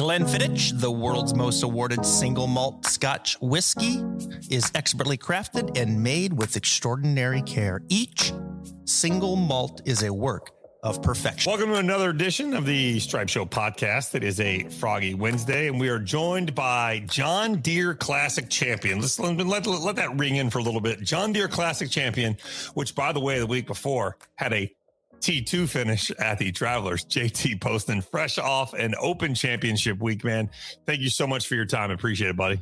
Glenfiddich, the world's most awarded single malt Scotch whiskey, is expertly crafted and made with extraordinary care. Each single malt is a work of perfection. Welcome to another edition of the Stripe Show podcast. It is a Froggy Wednesday, and we are joined by John Deere Classic Champion. Let's let, let, let that ring in for a little bit. John Deere Classic Champion, which, by the way, the week before had a T2 finish at the Travelers. JT Poston, fresh off an open championship week, man. Thank you so much for your time. Appreciate it, buddy.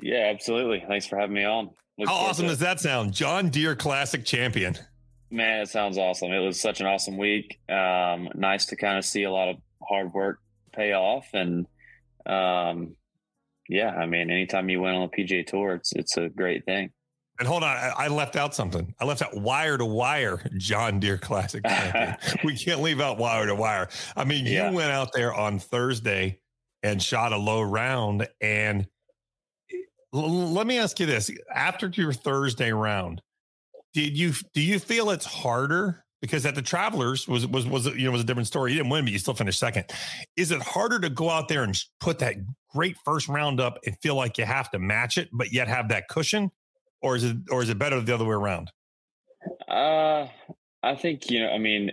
Yeah, absolutely. Thanks for having me on. Look How awesome does that sound? John Deere Classic Champion. Man, it sounds awesome. It was such an awesome week. Um, nice to kind of see a lot of hard work pay off. And um, yeah, I mean, anytime you win on the PGA Tour, it's, it's a great thing. And hold on, I, I, left out something. I left out wire to wire John Deere Classic we can't leave out wire to wire. I mean, you yeah. went out there on Thursday and shot a low round. And l- let me ask you this: after your Thursday round, did you do you feel it's harder? Because at the Travelers was was was you know was a different story. You didn't win, but you still finished second. Is it harder to go out there and put that great first round up and feel like you have to match it, but yet have that cushion? Or is it or is it better the other way around? Uh, I think you know. I mean,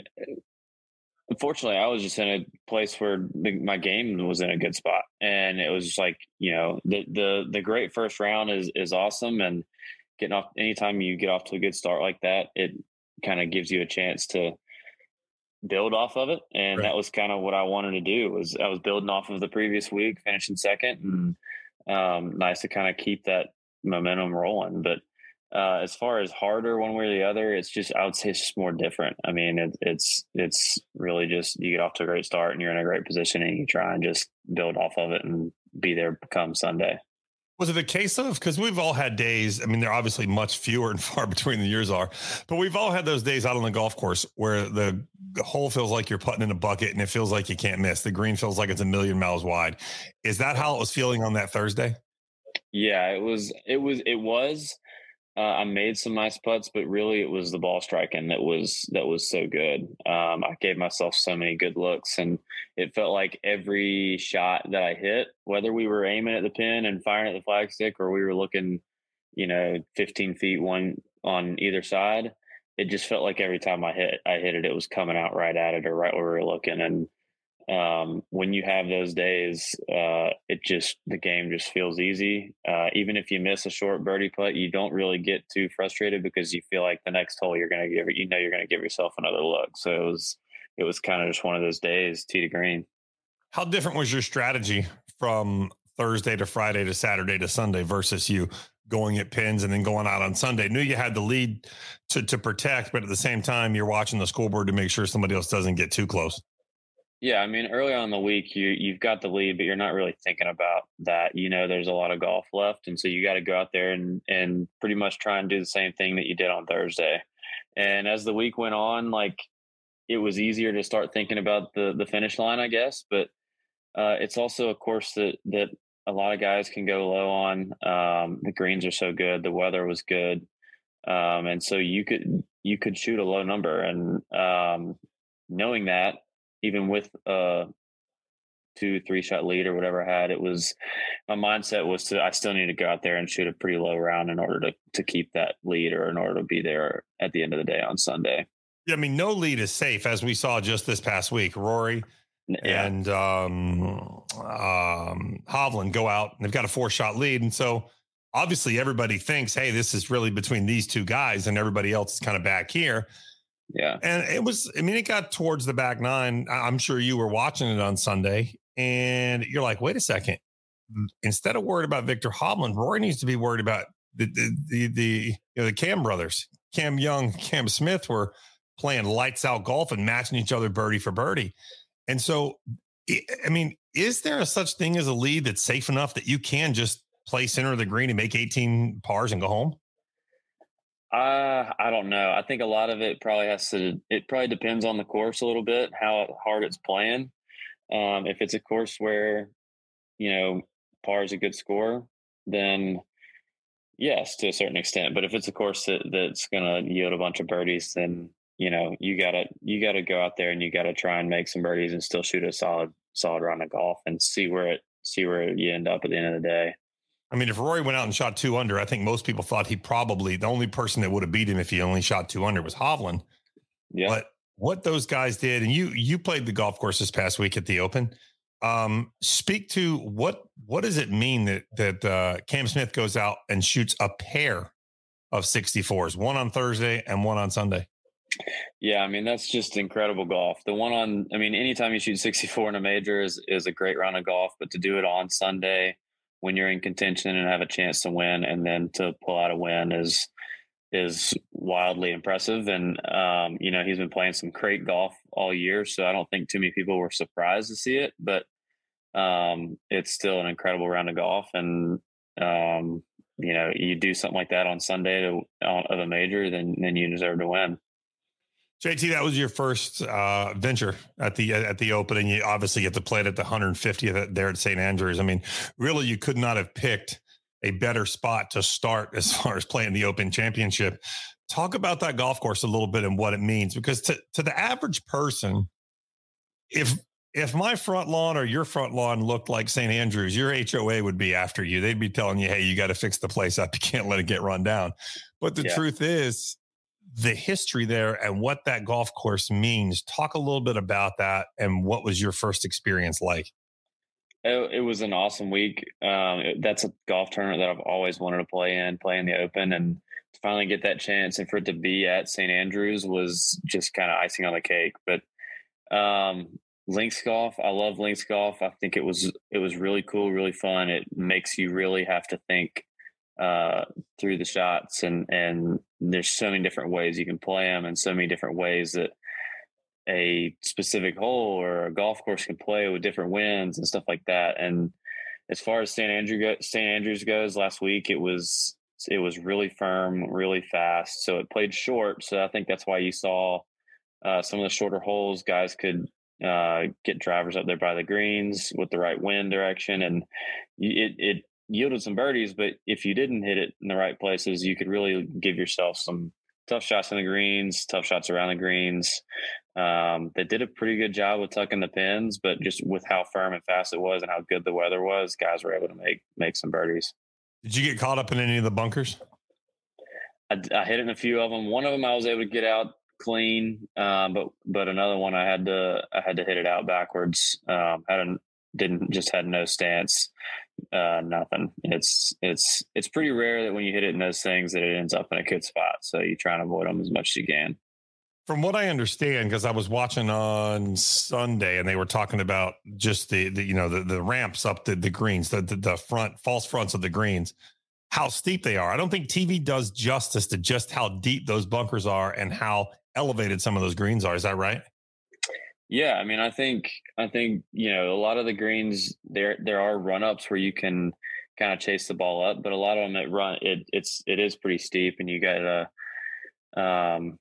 unfortunately, I was just in a place where the, my game was in a good spot, and it was just like you know the the the great first round is is awesome, and getting off anytime you get off to a good start like that, it kind of gives you a chance to build off of it and right. that was kind of what i wanted to do was i was building off of the previous week finishing second and um, nice to kind of keep that momentum rolling. But uh, as far as harder one way or the other, it's just I would say it's just more different. I mean, it, it's it's really just you get off to a great start and you're in a great position and you try and just build off of it and be there come Sunday. Was it a case of because we've all had days? I mean, they're obviously much fewer and far between the years are, but we've all had those days out on the golf course where the hole feels like you're putting in a bucket and it feels like you can't miss. The green feels like it's a million miles wide. Is that how it was feeling on that Thursday? Yeah, it was. It was. It was. Uh, I made some nice putts, but really it was the ball striking that was that was so good. Um, I gave myself so many good looks, and it felt like every shot that I hit, whether we were aiming at the pin and firing at the flagstick, or we were looking, you know, 15 feet one on either side, it just felt like every time I hit, I hit it, it was coming out right at it or right where we were looking, and um, when you have those days, uh, it just the game just feels easy. Uh, even if you miss a short birdie putt, you don't really get too frustrated because you feel like the next hole you're going to give you know you're going to give yourself another look. So it was it was kind of just one of those days, tee to green. How different was your strategy from Thursday to Friday to Saturday to Sunday versus you going at pins and then going out on Sunday? Knew you had the lead to to protect, but at the same time, you're watching the scoreboard to make sure somebody else doesn't get too close. Yeah, I mean, early on in the week, you you've got the lead, but you're not really thinking about that. You know, there's a lot of golf left, and so you got to go out there and and pretty much try and do the same thing that you did on Thursday. And as the week went on, like it was easier to start thinking about the the finish line, I guess. But uh, it's also a course that that a lot of guys can go low on. Um, the greens are so good, the weather was good, um, and so you could you could shoot a low number. And um, knowing that even with a two, three shot lead or whatever I had, it was my mindset was to I still need to go out there and shoot a pretty low round in order to to keep that lead or in order to be there at the end of the day on Sunday. Yeah, I mean, no lead is safe, as we saw just this past week. Rory yeah. and um, um, Hovland go out and they've got a four shot lead. And so obviously everybody thinks, hey, this is really between these two guys and everybody else is kind of back here. Yeah. And it was, I mean, it got towards the back nine. I'm sure you were watching it on Sunday and you're like, wait a second. Instead of worried about Viktor Hovland, Rory needs to be worried about the, the, the, the, you know, the Cam brothers, Cam Young, Cam Smith were playing lights out golf and matching each other birdie for birdie. And so, I mean, is there a such thing as a lead that's safe enough that you can just play center of the green and make 18 pars and go home? Uh, I don't know. I think a lot of it probably has to. It probably depends on the course a little bit, how hard it's playing. Um, if it's a course where, you know, par is a good score, then yes, to a certain extent. But if it's a course that, that's going to yield a bunch of birdies, then you know you gotta you gotta go out there and you gotta try and make some birdies and still shoot a solid solid round of golf and see where it see where you end up at the end of the day. I mean, if Rory went out and shot two under, I think most people thought he probably the only person that would have beat him if he only shot two under was Hovland. Yeah. But what those guys did, and you you played the golf course this past week at the Open. Um, speak to what what does it mean that that uh, Cam Smith goes out and shoots a pair of 64s, one on Thursday and one on Sunday? Yeah, I mean that's just incredible golf. The one on, I mean, anytime you shoot 64 in a major is is a great round of golf, but to do it on Sunday when you're in contention and have a chance to win, and then to pull out a win is is wildly impressive. And um, you know, he's been playing some great golf all year, so I don't think too many people were surprised to see it. But um, it's still an incredible round of golf, and um, you know, you do something like that on Sunday to, uh, of a major, then then you deserve to win. JT, that was your first uh, venture at the at the Open, and you obviously get to play it at the 150th there at St Andrews. I mean, really, you could not have picked a better spot to start as far as playing the Open Championship. Talk about that golf course a little bit and what it means, because to to the average person, if if my front lawn or your front lawn looked like St. Andrews, your HOA would be after you. They'd be telling you, hey, you got to fix the place up. You can't let it get run down. But the yeah. truth is, the history there and what that golf course means. Talk a little bit about that and what was your first experience like? It, it was an awesome week. Um, it, that's a golf tournament that I've always wanted to play in, play in the Open, and to finally get that chance and for it to be at St. Andrews was just kind of icing on the cake. But um, links golf. I love links golf. I think it was it was really cool, really fun. It makes you really have to think uh, through the shots, and and there's so many different ways you can play them, and so many different ways that a specific hole or a golf course can play with different winds and stuff like that. And as far as St. Andrew go, St. Andrews goes, last week it was it was really firm, really fast. So it played short. So I think that's why you saw uh, some of the shorter holes. Guys could uh, get drivers up there by the greens with the right wind direction, and it it yielded some birdies. But if you didn't hit it in the right places, you could really give yourself some tough shots in the greens, tough shots around the greens. Um, they did a pretty good job with tucking the pins, but just with how firm and fast it was and how good the weather was, guys were able to make make some birdies. Did you get caught up in any of the bunkers? I, I hit in a few of them. One of them I was able to get out clean, um, but but another one I had to I had to hit it out backwards. Um, had a, didn't just had no stance, uh, nothing. It's it's it's pretty rare that when you hit it in those things that it ends up in a good spot. So you try and avoid them as much as you can. From what I understand, because I was watching on Sunday and they were talking about just the, the you know the, the ramps up the, the greens, the, the the front false fronts of the greens how steep they are. I don't think TV does justice to just how deep those bunkers are and how elevated some of those greens are. Is that right? Yeah, I mean, I think I think you know a lot of the greens there there are run ups where you can kind of chase the ball up, but a lot of them it run it it's it is pretty steep, and you got to um,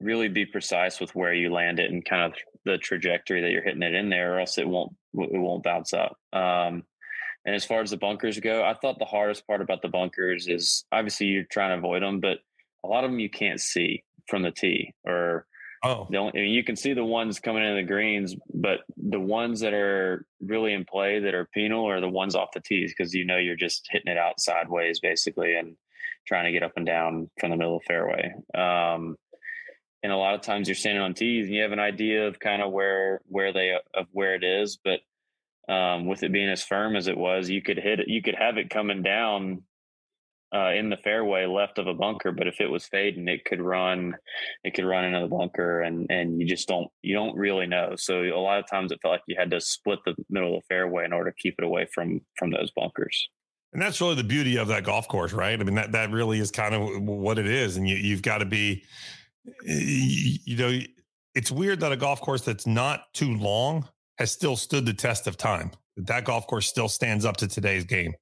really be precise with where you land it and kind of the trajectory that you're hitting it in there, or else it won't it won't bounce up. Um, and as far as the bunkers go, I thought the hardest part about the bunkers is obviously you're trying to avoid them, but a lot of them you can't see from the tee or oh. The only, I mean, you can see the ones coming in the greens but the ones that are really in play that are penal are the ones off the tees because you know you're just hitting it out sideways basically and trying to get up and down from the middle of the fairway. Um, and a lot of times you're standing on tees and you have an idea of kind of where where they of where it is but um, with it being as firm as it was you could hit it you could have it coming down uh, in the fairway left of a bunker. But if it was fading, it could run, it could run into the bunker, and and you just don't you don't really know. So a lot of times it felt like you had to split the middle of the fairway in order to keep it away from from those bunkers. And that's really the beauty of that golf course, right? I mean that that really is kind of what it is, and you you've got to be, you, you know, it's weird that a golf course that's not too long has still stood the test of time. That golf course still stands up to today's game.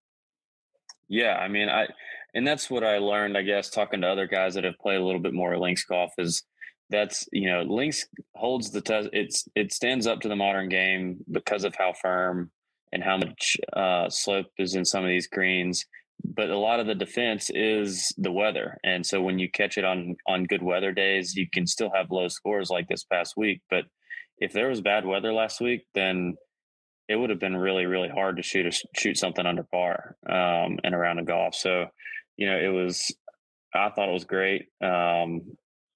Yeah, I mean, I and that's what I learned, I guess, talking to other guys that have played a little bit more links golf is that's you know links holds the test. It's it stands up to the modern game because of how firm and how much uh, slope is in some of these greens. But a lot of the defense is the weather, and so when you catch it on on good weather days, you can still have low scores like this past week. But if there was bad weather last week, then it would have been really really hard to shoot a, shoot something under par um, in a round of golf. So, you know, it was. I thought it was great. Um,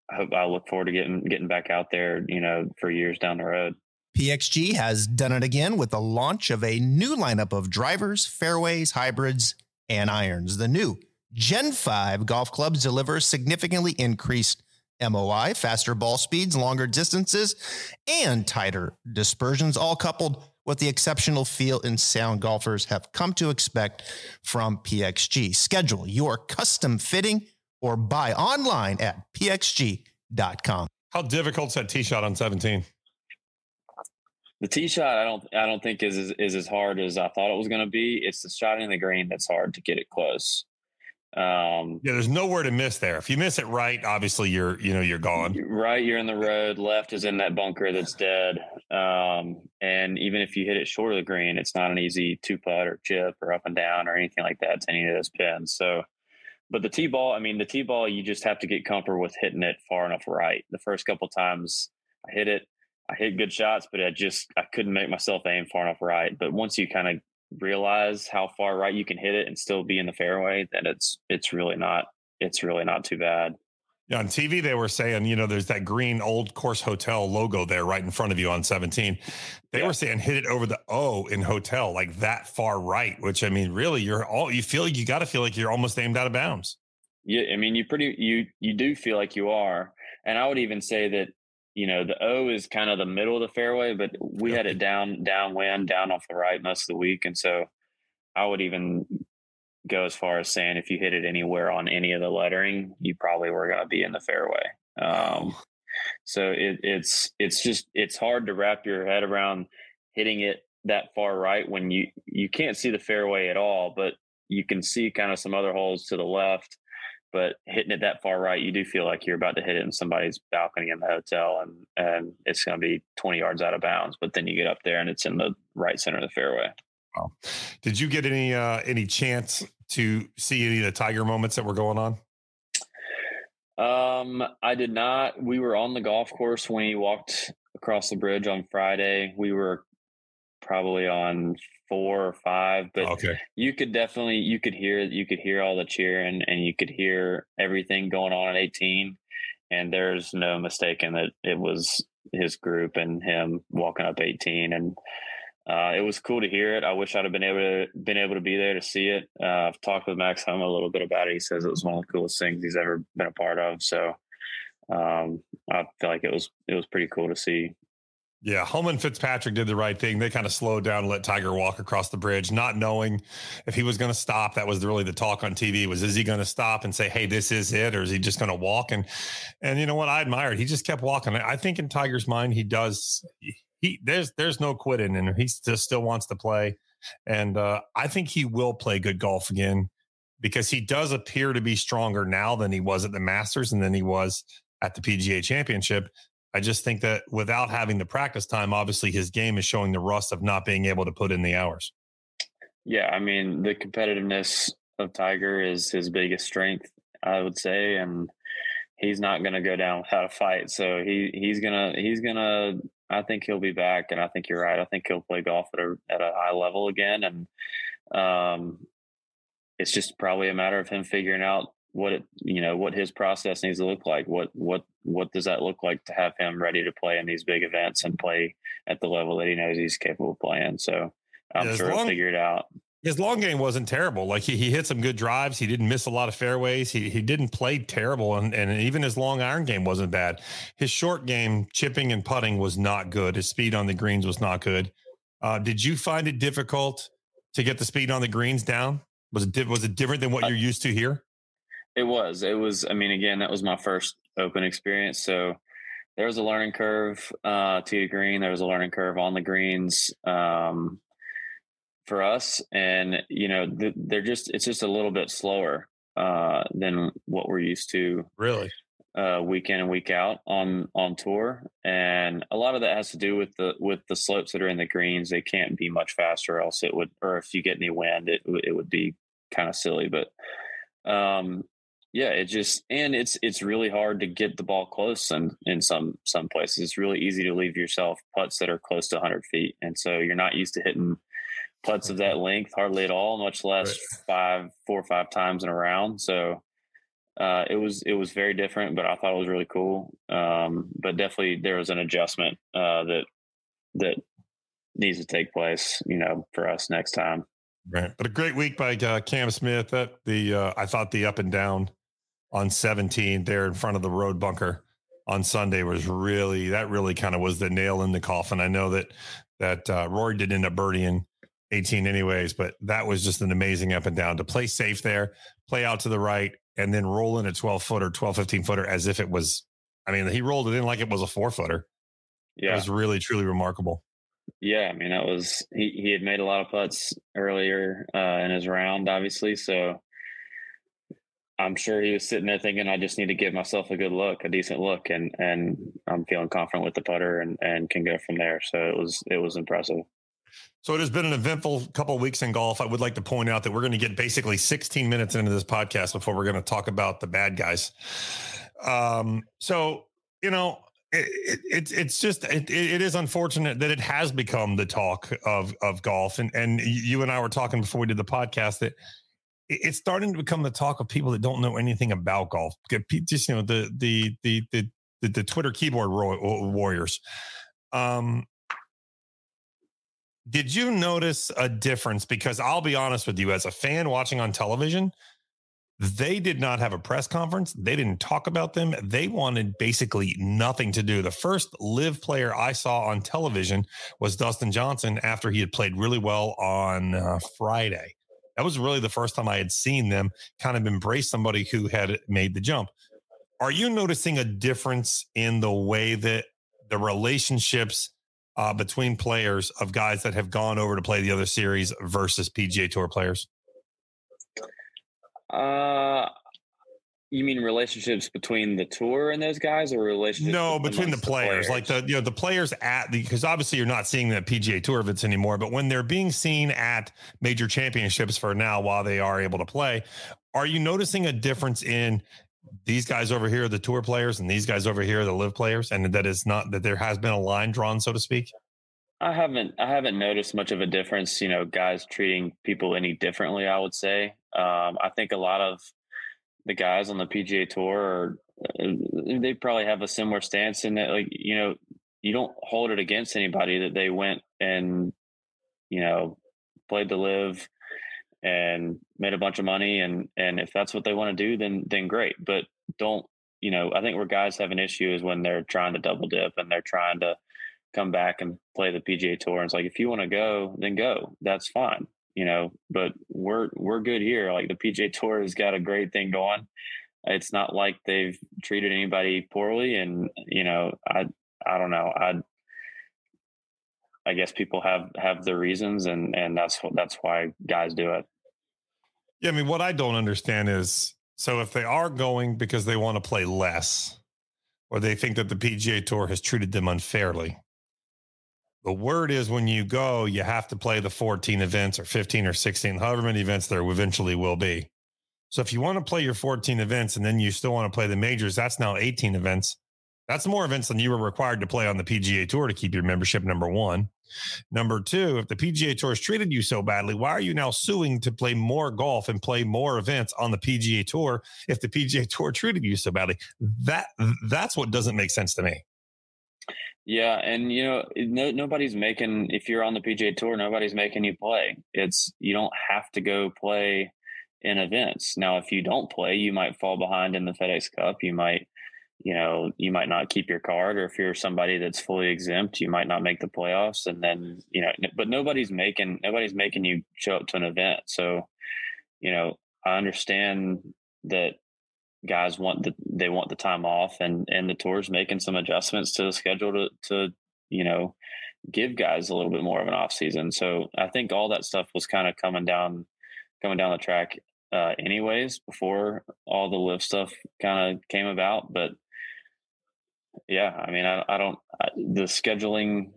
I hope I look forward to getting getting back out there. You know, for years down the road. PXG has done it again with the launch of a new lineup of drivers, fairways, hybrids, and irons. The new Gen 5 golf clubs deliver significantly increased MOI, faster ball speeds, longer distances, and tighter dispersions, all coupled with the exceptional feel and sound golfers have come to expect from PXG. Schedule your custom fitting or buy online at pxg.com. How difficult is that tee shot on 17? The tee shot, I don't, I don't think is, is, is as hard as I thought it was going to be. It's the shot in the green that's hard to get it close. Um, yeah, there's nowhere to miss there. If you miss it right, obviously you're you know you're gone. Right, you're in the road. Left is in that bunker that's dead. Um, and even if you hit it short of the green, it's not an easy two putt or chip or up and down or anything like that to any of those pins. So, but the tee ball, I mean, the tee ball, you just have to get comfortable with hitting it far enough right. The first couple times I hit it, I hit good shots, but I just I couldn't make myself aim far enough right. But once you kind of realize how far right you can hit it and still be in the fairway, then it's it's really not it's really not too bad. Yeah, on TV they were saying, you know, there's that green old course hotel logo there right in front of you on 17. They yeah. were saying hit it over the O in hotel, like that far right, which I mean, really, you're all you feel like you got to feel like you're almost aimed out of bounds. Yeah, I mean, you pretty you you do feel like you are, and I would even say that you know the O is kind of the middle of the fairway, but we had it down downwind, down off the right most of the week, and so I would even go as far as saying if you hit it anywhere on any of the lettering, you probably were going to be in the fairway. Um, so it, it's it's just it's hard to wrap your head around hitting it that far right when you you can't see the fairway at all, but you can see kind of some other holes to the left but hitting it that far right, you do feel like you're about to hit it in somebody's balcony in the hotel, and and it's going to be 20 yards out of bounds. But then you get up there, and it's in the right center of the fairway. Wow. Did you get any uh, any chance to see any of the Tiger moments that were going on? Um, I did not. We were on the golf course when he walked across the bridge on Friday. We were probably on four or five, but okay. you could definitely you could hear you could hear all the cheering and you could hear everything going on at 18. And there's no mistaking that it was his group and him walking up 18 and uh, it was cool to hear it. I wish I'd have been able to been able to be there to see it. Uh, I've talked with Max Homa a little bit about it. He says it was one of the coolest things he's ever been a part of. So um, I feel like it was it was pretty cool to see yeah, Homa Fitzpatrick did the right thing. They kind of slowed down and let Tiger walk across the bridge, not knowing if he was going to stop. That was really the talk on TV was, is he going to stop and say, Hey, this is it? Or is he just going to walk? And, and you know what? I admired, he just kept walking. I think in Tiger's mind, he does, he, there's, there's no quitting and he just still wants to play. And uh, I think he will play good golf again because he does appear to be stronger now than he was at the Masters and than he was at the PGA Championship. I just think that without having the practice time, obviously his game is showing the rust of not being able to put in the hours. Yeah, I mean the competitiveness of Tiger is his biggest strength, I would say, and he's not going to go down without a fight. So he he's gonna he's gonna. I think he'll be back, and I think you're right. I think he'll play golf at a at a high level again, and um, it's just probably a matter of him figuring out what it you know what his process needs to look like. What what what does that look like to have him ready to play in these big events and play at the level that he knows he's capable of playing? So i'm yeah, sure long, he'll figure it out. His long game wasn't terrible. Like he, he hit some good drives. He didn't miss a lot of fairways. He, he didn't play terrible and, and even his long iron game wasn't bad. His short game chipping and putting was not good. His speed on the greens was not good. Uh, did you find it difficult to get the speed on the greens down? Was it was it different than what you're used to here it was. It was. I mean, again, that was my first open experience, so there was a learning curve uh, to the green. There was a learning curve on the greens um, for us, and you know, they're just it's just a little bit slower uh, than what we're used to. Really. Uh, week in and week out on on tour, and a lot of that has to do with the with the slopes that are in the greens. They can't be much faster, else it would, or if you get any wind, it it would be kind of silly. But um, yeah, it just and it's it's really hard to get the ball close and in some some places. It's really easy to leave yourself putts that are close to 100 feet, and so you're not used to hitting putts of that length hardly at all, much less right. five, four or five times in a round. So uh, it was it was very different, but I thought it was really cool. Um, but definitely there was an adjustment uh, that that needs to take place, you know, for us next time. Right, but a great week by uh, Cam Smith. That the uh, I thought the up and down on 17 there in front of the road bunker on Sunday was really that really kind of was the nail in the coffin. I know that that uh, Rory did end up birdieing 18 anyways, but that was just an amazing up and down to play safe there, play out to the right, and then roll in a 12 footer, 12, 15 footer as if it was. I mean, he rolled it in like it was a four footer. Yeah, it was really truly remarkable. Yeah, I mean that was he. He had made a lot of putts earlier uh, in his round, obviously. So I'm sure he was sitting there thinking, I just need to give myself a good look, a decent look, and and I'm feeling confident with the putter and and can go from there. So it was it was impressive. So it has been an eventful couple weeks in golf. I would like to point out that we're going to get basically 16 minutes into this podcast before we're going to talk about the bad guys. Um, so you know, it, it, it's just it, it is unfortunate that it has become the talk of of golf, and and you and I were talking before we did the podcast that it's starting to become the talk of people that don't know anything about golf. Just you know the the the the the, the Twitter keyboard warriors. Um, did you notice a difference? Because I'll be honest with you, as a fan watching on television, they did not have a press conference. They didn't talk about them. They wanted basically nothing to do. The first LIV player I saw on television was Dustin Johnson after he had played really well on uh, Friday. That was really the first time I had seen them kind of embrace somebody who had made the jump. Are you noticing a difference in the way that the relationships uh, between players of guys that have gone over to play the other series versus PGA Tour players? Uh, you mean relationships between the tour and those guys, or relationships? No, between the players, the players, like the you know the players at the because obviously you're not seeing the PGA Tour events anymore, but when they're being seen at major championships for now, while they are able to play, are you noticing a difference in these guys over here, the tour players, and these guys over here, the LIV players, and that is not that there has been a line drawn, so to speak? I haven't I haven't noticed much of a difference. You know, guys treating people any differently. I would say. Um, I think a lot of the guys on the PGA Tour are uh, they probably have a similar stance in that, like you know, you don't hold it against anybody that they went and you know played the LIV and made a bunch of money. And and if that's what they want to do then then great. But don't you know i think where guys have an issue is when they're trying to double dip and they're trying to come back and play the pga tour. And it's like if you want to go then go. That's fine you know but we're we're good here like the pga tour has got a great thing going it's not like they've treated anybody poorly and you know i i don't know i I guess people have have their reasons, and and that's that's why guys do it. Yeah, I mean, what I don't understand is so if they are going because they want to play less, or they think that the PGA Tour has treated them unfairly. The word is when you go, you have to play the 14 events or 15 or 16, however many events there eventually will be. So if you want to play your 14 events and then you still want to play the majors, that's now 18 events. That's more events than you were required to play on the PGA Tour to keep your membership, number one. Number two, if the PGA Tour has treated you so badly, why are you now suing to play more golf and play more events on the PGA Tour if the PGA Tour treated you so badly? That that's what doesn't make sense to me. Yeah, and you know, no, nobody's making if you're on the PGA Tour, nobody's making you play. It's you don't have to go play in events. Now, if you don't play, you might fall behind in the FedEx Cup. You might you know, you might not keep your card, or if you're somebody that's fully exempt, you might not make the playoffs. And then, you know, but nobody's making nobody's making you show up to an event. So, you know, I understand that guys want the they want the time off, and and the tour's making some adjustments to the schedule to to you know give guys a little bit more of an off season. So I think all that stuff was kind of coming down coming down the track uh, anyways before all the LIV stuff kind of came about but yeah, I mean, I, I don't I, the scheduling.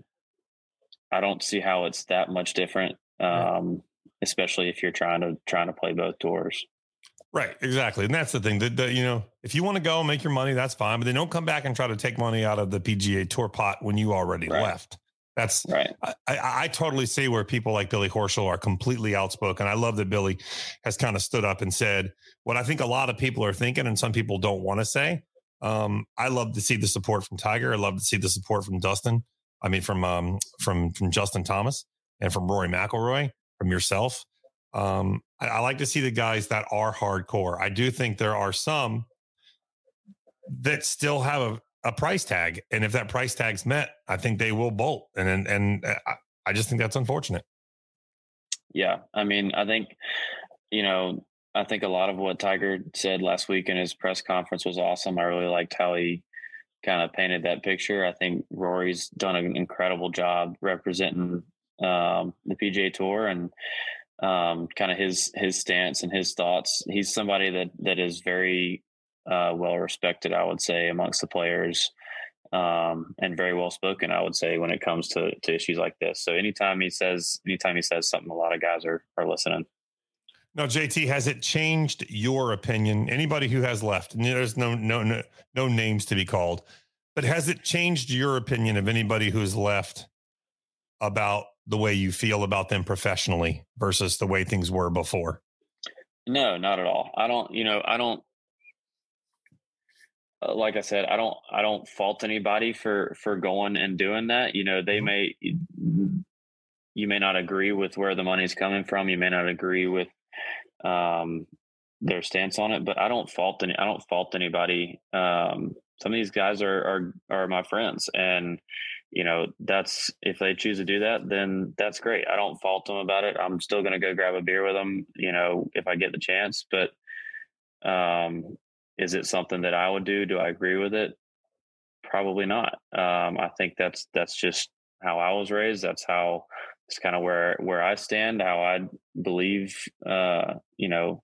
I don't see how it's that much different, um, especially if you're trying to trying to play both tours. Right, exactly, and that's the thing. That you know, if you want to go make your money, that's fine. But they don't come back and try to take money out of the PGA Tour pot when you already right. left. That's right. I, I, totally see where people like Billy Horschel are completely outspoken. I love that Billy has kind of stood up and said what I think a lot of people are thinking, and some people don't want to say. Um, I love to see the support from Tiger. I love to see the support from Dustin. I mean, from um, from from Justin Thomas and from Rory McIlroy, from yourself. Um, I, I like to see the guys that are hardcore. I do think there are some that still have a, a price tag, and if that price tag's met, I think they will bolt. And and, and uh, I, I just think that's unfortunate. Yeah, I mean, I think you know, I think a lot of what Tiger said last week in his press conference was awesome. I really liked how he kind of painted that picture. I think Rory's done an incredible job representing um, the PGA Tour and um, kind of his his stance and his thoughts. He's somebody that that is very uh, well respected, I would say, amongst the players, um, and very well spoken, I would say, when it comes to to issues like this. So anytime he says anytime he says something, a lot of guys are are listening. No, JT, has it changed your opinion? Anybody who has left, there's no no no no names to be called, but has it changed your opinion of anybody who's left about the way you feel about them professionally versus the way things were before? No, not at all. I don't, you know, I don't uh, like I said, I don't I don't fault anybody for for going and doing that. You know, they mm-hmm. may you may not agree with where the money's coming from. You may not agree with um their stance on it, but I don't fault any I don't fault anybody. Um some of these guys are are are my friends and you know, that's if they choose to do that, then that's great. I don't fault them about it. I'm still going to go grab a beer with them, you know, if I get the chance. But um, is it something that I would do? Do I agree with it? Probably not. Um, I think that's that's just how I was raised. That's how it's kind of where where I stand. How I believe, uh, you know,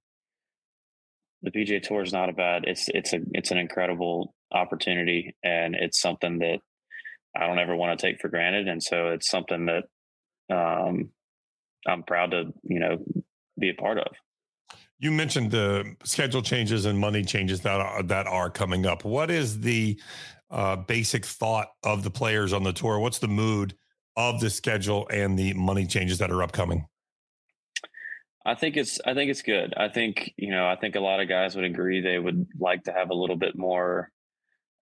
the PGA Tour is not a bad. It's it's a it's an incredible opportunity, and it's something that I don't ever want to take for granted. And so it's something that um, I'm proud to, you know, be a part of. You mentioned the schedule changes and money changes that are, that are coming up. What is the uh, basic thought of the players on the tour? What's the mood of the schedule and the money changes that are upcoming? I think it's I think it's good. I think you know I think a lot of guys would agree they would like to have a little bit more,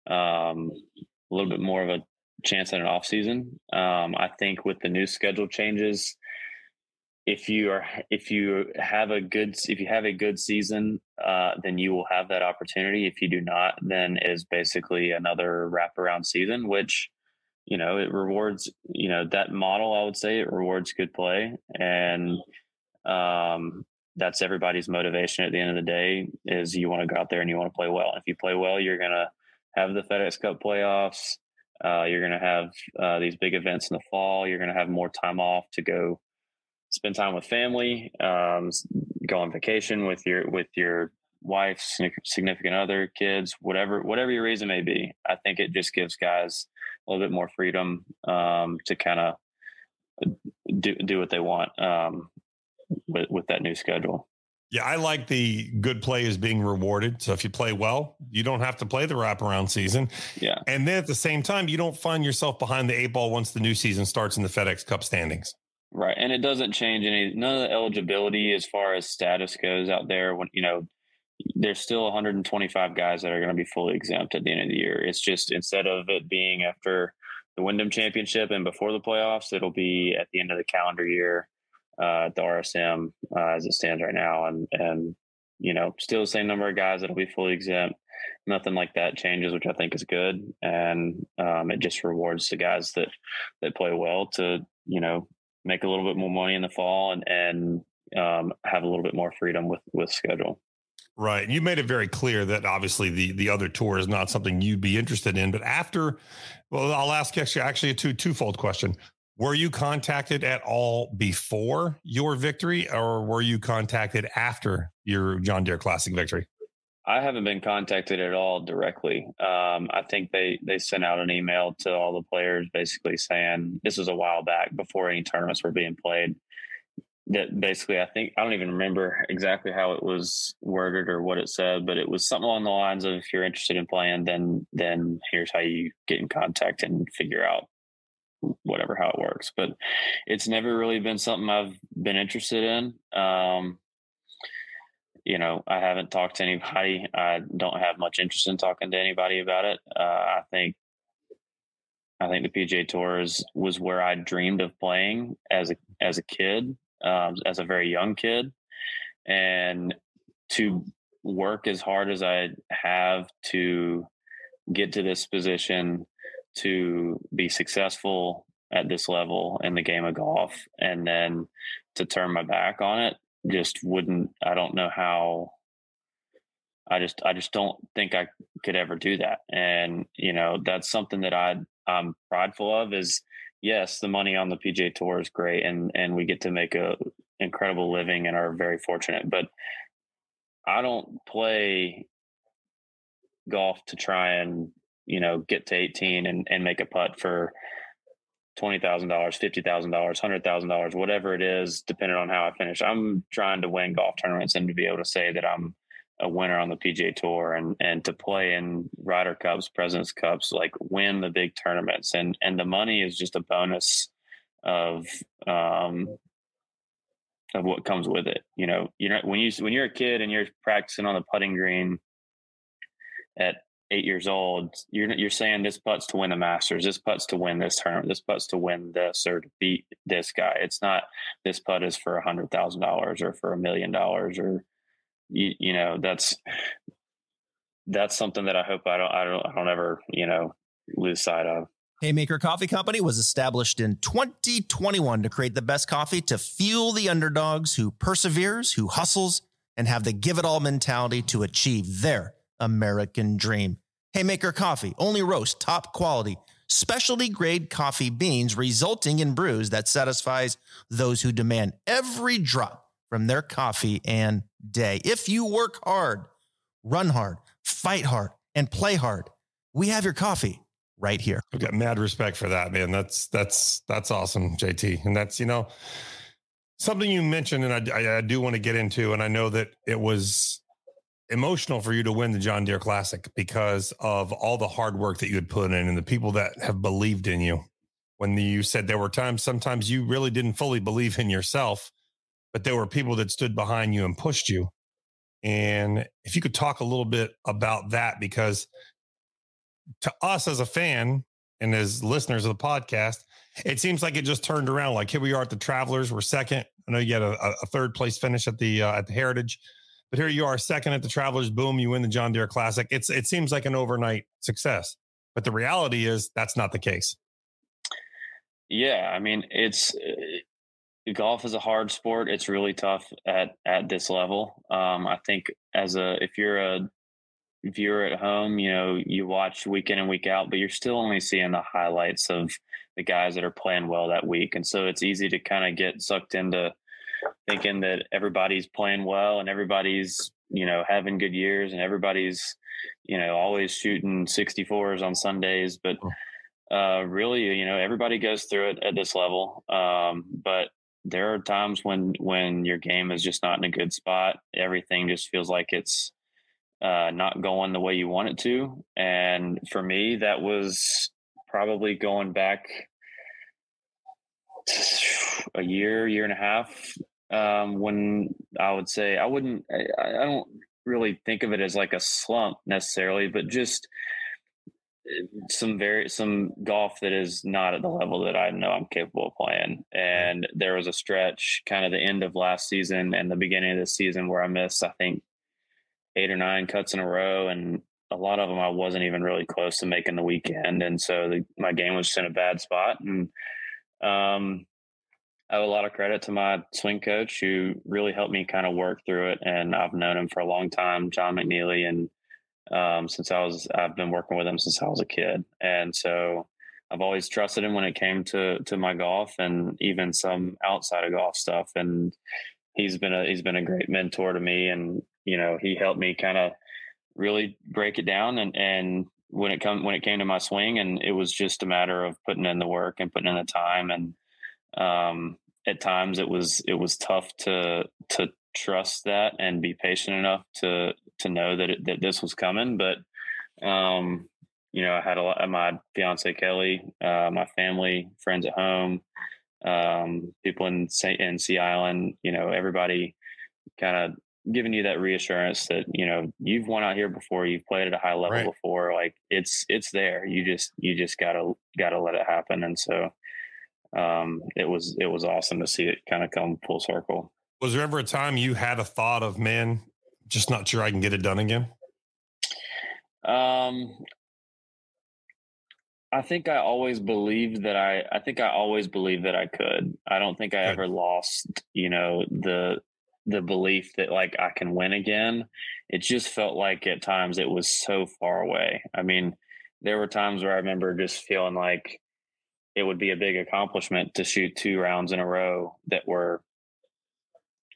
um, a little bit more of a chance at an off season. Um, I think with the new schedule changes, if you are if you have a good if you have a good season, uh, then you will have that opportunity. If you do not, then is basically another wraparound season, which you know it rewards you know that model. I would say it rewards good play, and um, that's everybody's motivation at the end of the day. Is you want to go out there and you want to play well. If you play well, you're gonna have the FedEx Cup playoffs. Uh, you're going to have uh, these big events in the fall. You're going to have more time off to go spend time with family, um, go on vacation with your with your wife, significant other, kids, whatever whatever your reason may be. I think it just gives guys a little bit more freedom um, to kind of do do what they want um, with with that new schedule. Yeah, I like the good play is being rewarded. So if you play well, you don't have to play the wraparound season. Yeah. And then at the same time, you don't find yourself behind the eight ball once the new season starts in the FedEx Cup standings. Right. And it doesn't change any none of the eligibility as far as status goes out there when you know there's still 125 guys that are going to be fully exempt at the end of the year. It's just instead of it being after the Wyndham Championship and before the playoffs, it'll be at the end of the calendar year uh, the RSM uh, as it stands right now, and and you know still the same number of guys that'll be fully exempt. Nothing like that changes, which I think is good, and um, it just rewards the guys that that play well to you know make a little bit more money in the fall and and um, have a little bit more freedom with with schedule. Right. You made it very clear that obviously the the other tour is not something you'd be interested in. But after, well, I'll ask actually actually a two twofold question. Were you contacted at all before your victory, or were you contacted after your John Deere Classic victory? I haven't been contacted at all directly. Um, I think they they sent out an email to all the players, basically saying this was a while back before any tournaments were being played. that basically I think I don't even remember exactly how it was worded or what it said, but it was something along the lines of if you're interested in playing, then then here's how you get in contact and figure out whatever how it works. But it's never really been something I've been interested in. Um, you know, I haven't talked to anybody. I don't have much interest in talking to anybody about it. Uh, I think I think the PGA Tour is, was where I dreamed of playing as a as a kid um, as a very young kid, and to work as hard as I have to get to this position to be successful at this level in the game of golf and then to turn my back on it just wouldn't I don't know how I just I just don't think I could ever do that. And you know, that's something that I I'm prideful of is yes, the money on the PGA Tour is great, and and we get to make a incredible living and are very fortunate. But I don't play golf to try and you know get to 18 and, and make a putt for twenty thousand dollars, fifty thousand dollars, hundred thousand dollars, whatever it is, depending on how I finish. I'm trying to win golf tournaments and to be able to say that I'm a winner on the PGA Tour and and to play in Ryder Cups, Presidents Cups, like win the big tournaments, and and the money is just a bonus of um of what comes with it. You know, you know when you when you're a kid and you're practicing on the putting green at eight years old, you're you're saying this putt's to win the Masters, this putt's to win this tournament, this putt's to win this or to beat this guy. It's not this putt is for a hundred thousand dollars or for a million dollars or you, you know that's that's something that I hope I don't I don't I don't ever you know lose sight of. Haymaker Coffee Company was established in 2021 to create the best coffee to fuel the underdogs who perseveres, who hustles, and have the give it all mentality to achieve their American dream. Haymaker Coffee only roast top quality, specialty grade coffee beans, resulting in brews that satisfies those who demand every drop from their coffee and day. If you work hard, run hard, fight hard, and play hard, we have your coffee right here. I've got mad respect for that, man. That's that's that's awesome, JT. And that's you know something you mentioned, and I, I, I do want to get into, and I know that it was emotional for you to win the John Deere Classic because of all the hard work that you had put in and the people that have believed in you. When you said there were times, sometimes you really didn't fully believe in yourself but there were people that stood behind you and pushed you. And if you could talk a little bit about that, because to us as a fan and as listeners of the podcast, it seems like it just turned around. Like here we are at the Travelers, we're second. I know you had a, a third place finish at the uh, at the Heritage, but here you are second at the Travelers. Boom, you win the John Deere Classic. It's it seems like an overnight success, but the reality is that's not the case. Yeah, I mean it's golf is a hard sport. It's really tough at at this level. Um, I think as a if you're a viewer at home, you know you watch week in and week out, but you're still only seeing the highlights of the guys that are playing well that week, and so it's easy to kind of get sucked into thinking that everybody's playing well and everybody's you know having good years and everybody's you know always shooting 64s on Sundays, but. Uh, really, you know, everybody goes through it at this level. Um, but there are times when when your game is just not in a good spot. Everything just feels like it's uh, not going the way you want it to. And for me, that was probably going back a year, year and a half. Um, when I would say I wouldn't, I, I don't really think of it as like a slump necessarily, but just some very some golf that is not at the level that I know I'm capable of playing. And there was a stretch, kind of the end of last season and the beginning of the season, where I missed I think eight or nine cuts in a row, and a lot of them I wasn't even really close to making the weekend, and so the, my game was just in a bad spot. And um, I have a lot of credit to my swing coach who really helped me kind of work through it, and I've known him for a long time, John McNeely, and um, since I was I've been working with him since I was a kid, and so I've always trusted him when it came to to my golf and even some outside of golf stuff. And he's been a he's been a great mentor to me, and you know he helped me kind of really break it down and and when it come when it came to my swing and it was just a matter of putting in the work and putting in the time and um at times it was it was tough to to trust that and be patient enough to to know that it, that this was coming. But um, you know, I had a lot. of My fiance Kelly, uh, my family, friends at home, um, people in in Sea Island. You know, everybody kind of giving you that reassurance that you know you've won out here before you've played at a high level right. before like it's it's there you just you just gotta gotta let it happen and so um it was it was awesome to see it kind of come full circle was there ever a time you had a thought of man just not sure i can get it done again um I think I always believed that I I think I always believed that I could. I don't think I Good. ever lost, you know, the the belief that like I can win again. It just felt like at times it was so far away. I mean, there were times where I remember just feeling like it would be a big accomplishment to shoot two rounds in a row that were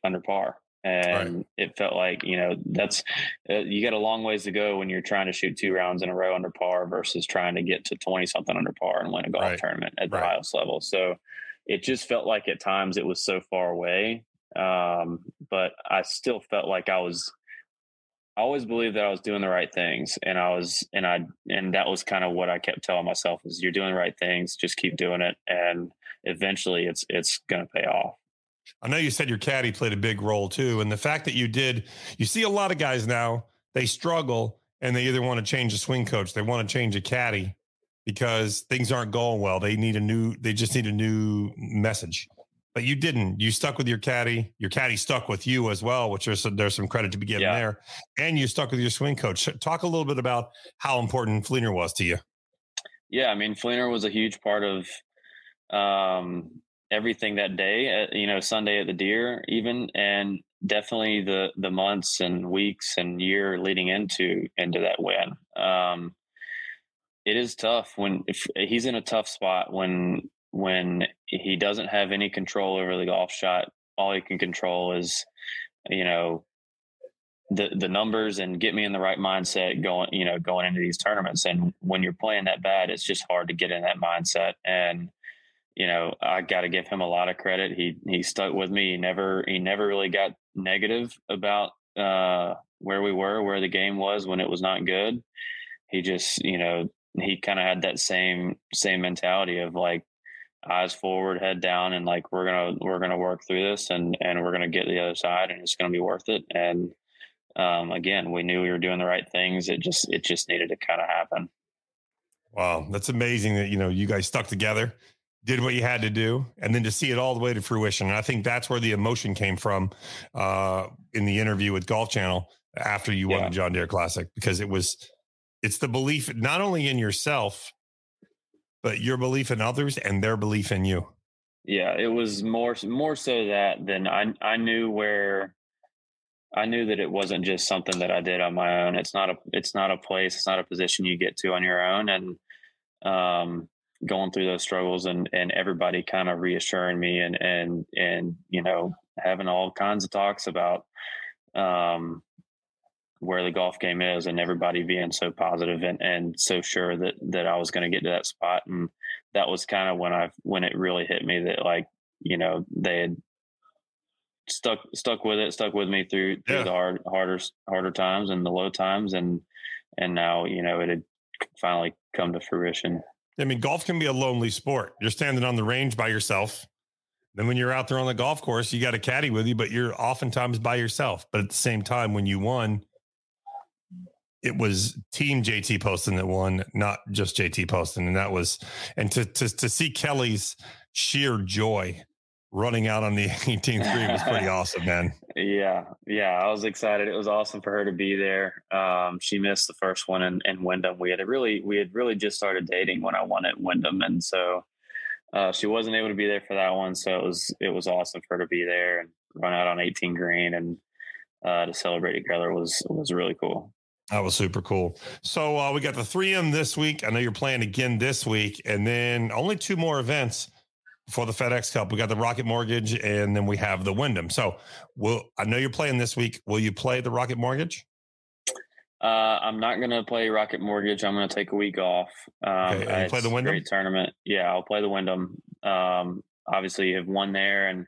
under par. And right. it felt like, you know, that's, uh, you got a long ways to go when you're trying to shoot two rounds in a row under par versus trying to get to 20 something under par and win a golf right. tournament at the highest level. So it just felt like at times it was so far away um, but I still felt like I was. I always believed that I was doing the right things, and I was, and I, and that was kind of what I kept telling myself: is you're doing the right things, just keep doing it, and eventually, it's it's going to pay off. I know you said your caddy played a big role too, and the fact that you did, you see a lot of guys now they struggle and they either want to change a swing coach, they want to change a caddy because things aren't going well. They need a new, they just need a new message but you didn't. You stuck with your caddy. Your caddy stuck with you as well, which there's some, there's some credit to be given yeah. there. And you stuck with your swing coach. Talk a little bit about how important Fleener was to you. Yeah, I mean, Fleener was a huge part of um, everything that day. At, you know, Sunday at the Deere, even, and definitely the the months and weeks and year leading into into that win. Um, it is tough when if he's in a tough spot when when he doesn't have any control over the golf shot. All he can control is, you know, the the numbers and get me in the right mindset going, you know, going into these tournaments. And when you're playing that bad, it's just hard to get in that mindset. And you know, I got to give him a lot of credit. He he stuck with me. He never he never really got negative about uh, where we were, where the game was when it was not good. He just, you know, he kind of had that same same mentality of like eyes forward, head down, and like we're gonna we're gonna work through this and and we're gonna get the other side, and it's gonna be worth it. And um, again, we knew we were doing the right things. It just it just needed to kind of happen. Wow, that's amazing that you know you guys stuck together, did what you had to do, and then to see it all the way to fruition. And I think that's where the emotion came from uh, in the interview with Golf Channel after you won the John Deere Classic because it was it's the belief not only in yourself but your belief in others and their belief in you. Yeah, it was more more so that than I I knew where I knew that it wasn't just something that I did on my own. It's not a it's not a place, it's not a position you get to on your own and um going through those struggles and and everybody kind of reassuring me and and and you know having all kinds of talks about um where the golf game is and everybody being so positive and, and so sure that that I was going to get to that spot and that was kind of when I when it really hit me that like you know they had stuck stuck with it stuck with me through through yeah. the hard harder harder times and the low times and and now you know it had finally come to fruition. I mean, golf can be a lonely sport. You're standing on the range by yourself. Then when you're out there on the golf course, you got a caddy with you, but you're oftentimes by yourself. But at the same time, when you won, it was team JT Poston that won, not just JT Poston. And that was, and to, to, to see Kelly's sheer joy running out on the 18th green was pretty awesome, man. Yeah. Yeah. I was excited. It was awesome for her to be there. Um, she missed the first one in, in Wyndham. We had really, we had really just started dating when I won at Wyndham. And so, uh, she wasn't able to be there for that one. So it was, it was awesome for her to be there and run out on 18 green and, uh, to celebrate together was, was really cool. That was super cool. So uh, we got the 3M this week. I know you're playing again this week, and then only two more events for the FedEx Cup. We got the Rocket Mortgage, and then we have the Wyndham. So, will I know you're playing this week? Will you play the Rocket Mortgage? Uh, I'm not going to play Rocket Mortgage. I'm going to take a week off. Um, okay, and play the Wyndham great tournament. Yeah, I'll play the Wyndham. Um, obviously you have won there, and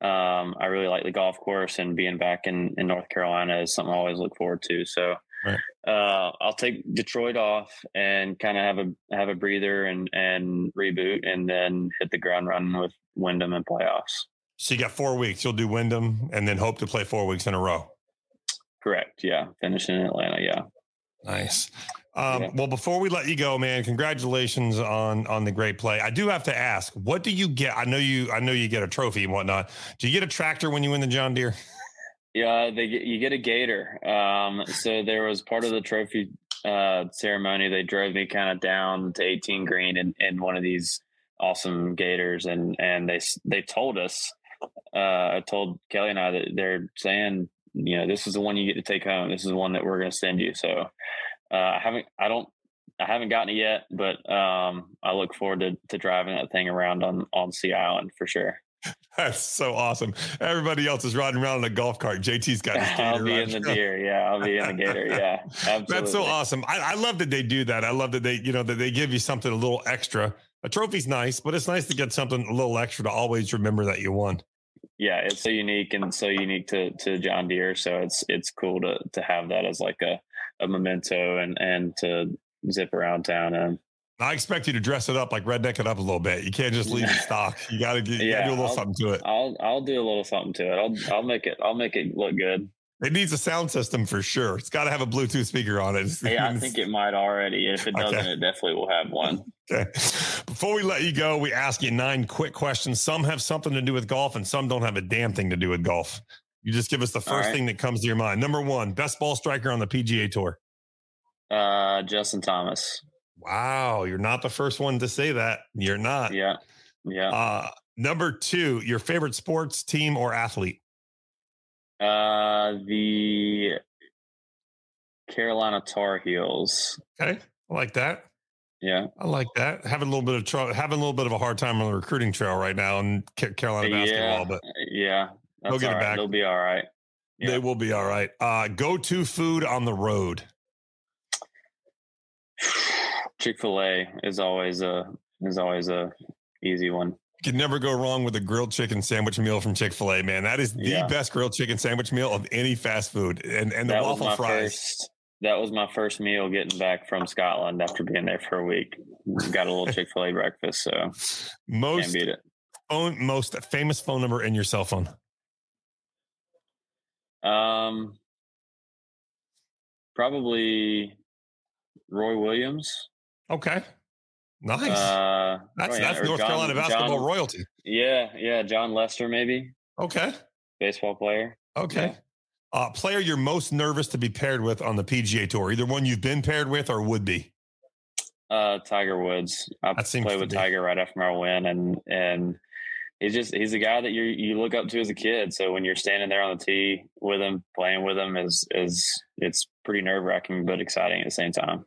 um, I really like the golf course and being back in in North Carolina is something I always look forward to. So. Right. Uh, I'll take Detroit off and kind of have a have a breather and and reboot, and then hit the ground running with Wyndham and playoffs. So you got four weeks. You'll do Wyndham, and then hope to play four weeks in a row. Correct. Yeah, finishing in Atlanta. Yeah. Nice. Um, yeah. Well, before we let you go, man, congratulations on on the great play. I do have to ask, what do you get? I know you. I know you get a trophy and whatnot. Do you get a tractor when you win the John Deere? Yeah, they you get a gator. Um, so there was part of the trophy uh, ceremony. They drove me kind of down to 18 green in, in one of these awesome gators, and and they they told us, uh, I told Kelly and I that they're saying, you know, this is the one you get to take home. This is the one that we're going to send you. So uh, I haven't, I don't, I haven't gotten it yet, but um, I look forward to, to driving that thing around on on Sea Island for sure. That's so awesome. Everybody else is riding around in a golf cart. JT's got his I'll be in the Deere. Yeah, I'll be in the gator. Yeah, absolutely. That's so awesome. I, I, love that they do that. I love that they, you know, that they give you something a little extra. A trophy's nice, but it's nice to get something a little extra to always remember that you won. Yeah, it's so unique and so unique to to John Deere. So it's it's cool to to have that as like a a memento and and to zip around town and I expect you to dress it up like redneck it up a little bit. You can't just leave it stock. You got to yeah, do a little I'll, something to it. I'll I'll do a little something to it. I'll I'll make it I'll make it look good. It needs a sound system for sure. It's got to have a Bluetooth speaker on it. yeah, I think it might already. If it doesn't, okay. it definitely will have one. Okay. Before we let you go, we ask you nine quick questions. Some have something to do with golf, and some don't have a damn thing to do with golf. You just give us the first right. thing that comes to your mind. Number one, best ball striker on the PGA Tour. Uh, Justin Thomas. Wow, you're not the first one to say that. You're not. Yeah. Yeah. Uh, number two, your favorite sports team or athlete? Uh, the Carolina Tar Heels. Okay, I like that. Yeah, I like that. Having a little bit of trouble, having a little bit of a hard time on the recruiting trail right now in Carolina basketball, but yeah, they'll get it back. They'll be all right. Yeah. They will be all right. Uh, go to food on the road. Chick Fil A is always a is always a easy one. You can never go wrong with a grilled chicken sandwich meal from Chick Fil A, man. That is the yeah. best grilled chicken sandwich meal of any fast food, and and the that waffle fries. First, that was my first meal getting back from Scotland after being there for a week. Got a little Chick Fil A breakfast, so most beat it. Phone, most famous phone number in your cell phone. Um, probably Roy Williams. Okay. Nice. Uh, that's oh, yeah. that's North John, Carolina basketball John, royalty. Yeah, yeah. Jon Lester, maybe. Okay. Baseball player. Okay. Yeah. Uh, player you're most nervous to be paired with on the PGA Tour, either one you've been paired with or would be. Uh, Tiger Woods. I played with be. Tiger right after my win, and and he's just he's a guy that you you look up to as a kid. So when you're standing there on the tee with him, playing with him, is is it's pretty nerve wracking but exciting at the same time.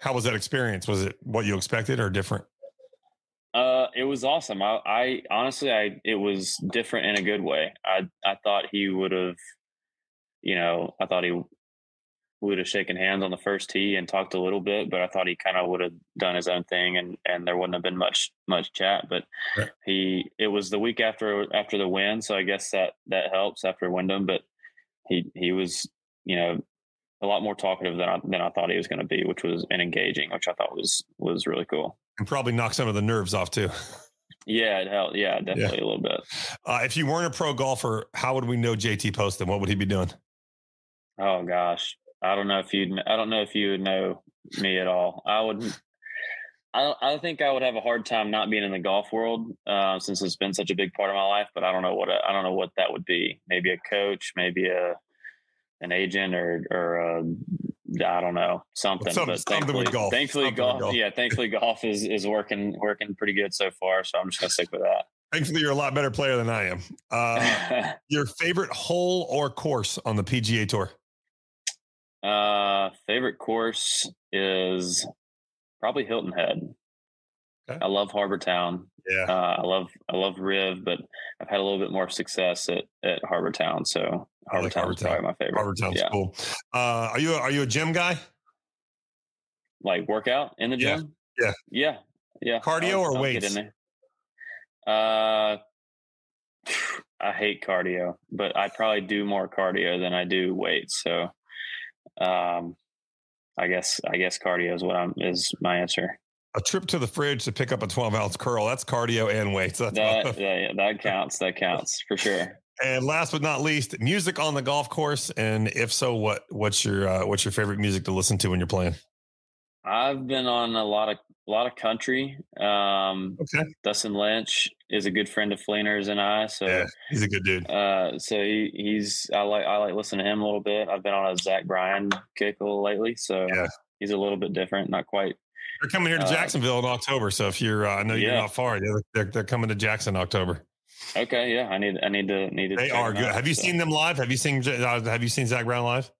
How was that experience? Was it what you expected or different? Uh, it was awesome. I, I honestly, I it was different in a good way. I I thought he would have, you know, I thought he would have shaken hands on the first tee and talked a little bit, but I thought he kind of would have done his own thing and and there wouldn't have been much much chat. But right. he it was the week after after the win, so I guess that that helps after Wyndham. But he he was you know a lot more talkative than I, than I thought he was going to be, which was and engaging, which I thought was was really cool. And probably knock some of the nerves off too. Yeah, it helped. Yeah, definitely yeah. a little bit. Uh, if you weren't a pro golfer, how would we know JT Poston? What would he be doing? Oh gosh, I don't know if you. I don't know if you would know me at all. I would. I, I think I would have a hard time not being in the golf world uh, since it's been such a big part of my life. But I don't know what I don't know what that would be. Maybe a coach, maybe a an agent or or uh, I don't know something. Some, but thankfully, golf. thankfully something golf, golf, Yeah, thankfully golf is is working working pretty good so far. So I'm just gonna stick with that. Thankfully, you're a lot better player than I am. Uh, your favorite hole or course on the PGA Tour? Uh, favorite course is probably Hilton Head. I love Harbour Town. Yeah. Uh, I love I love Riv, but I've had a little bit more success at at Harbour Town. So Harbour like Town is probably my favorite. Harbour Town's yeah. cool. Uh, are you a, are you a gym guy? Like workout in the gym? Yeah. Yeah. Yeah. Cardio I'll, or I'll weights? in there. Uh, I hate cardio, but I probably do more cardio than I do weights. So, um, I guess I guess cardio is what I'm is my answer. A trip to the fridge to pick up a 12 ounce curl. That's cardio and weights. That's that, yeah, that counts. That counts for sure. And last but not least, music on the golf course. And if so, what what's your uh, what's your favorite music to listen to when you're playing? I've been on a lot of a lot of country. Um, okay. Dustin Lynch is a good friend of Fleener's and I. So yeah, he's a good dude. Uh, so he, he's I like I like listening to him a little bit. I've been on a Zach Bryan kick a little lately, so yeah. he's a little bit different. Not quite. They're coming here to uh, Jacksonville in October. So if you're, uh, I know you're not far. They're, they're, they're coming to Jackson in October. Okay, yeah, I need I need to need to. They are good. Out, have you so. seen them live? Have you seen uh, Have you seen Zac Brown live?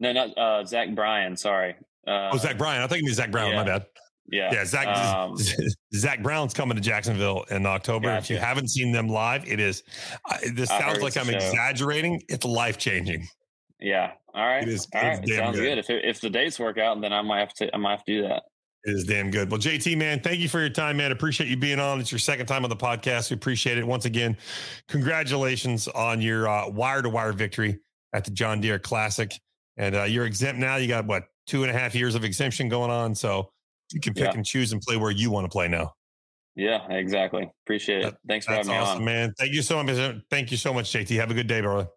No, not uh, Zach Bryan. Sorry. Uh, oh, Zach Bryan. I think it was Zac Brown. Yeah. My bad. Yeah. Yeah. Zach, um, Zac Brown's coming to Jacksonville in October. Gotcha. If you haven't seen them live, it is, uh, this sounds like I'm show. exaggerating. It's life changing. Yeah. All right. It is, All right. It sounds good. good. If, it, if the dates work out, then I might have to, I might have to do that. It is damn good. Well, JT, man, thank you for your time, man. Appreciate you being on. It's your second time on the podcast. We appreciate it. Once again, congratulations on your uh, wire to wire victory at the John Deere Classic. And uh, you're exempt now. You got what, two and a half years of exemption going on. So you can pick yeah. and choose and play where you want to play now. Yeah, exactly. Appreciate it. Thanks for having me awesome, on. man. Thank you so much. Thank you so much, JT. Have a good day, brother.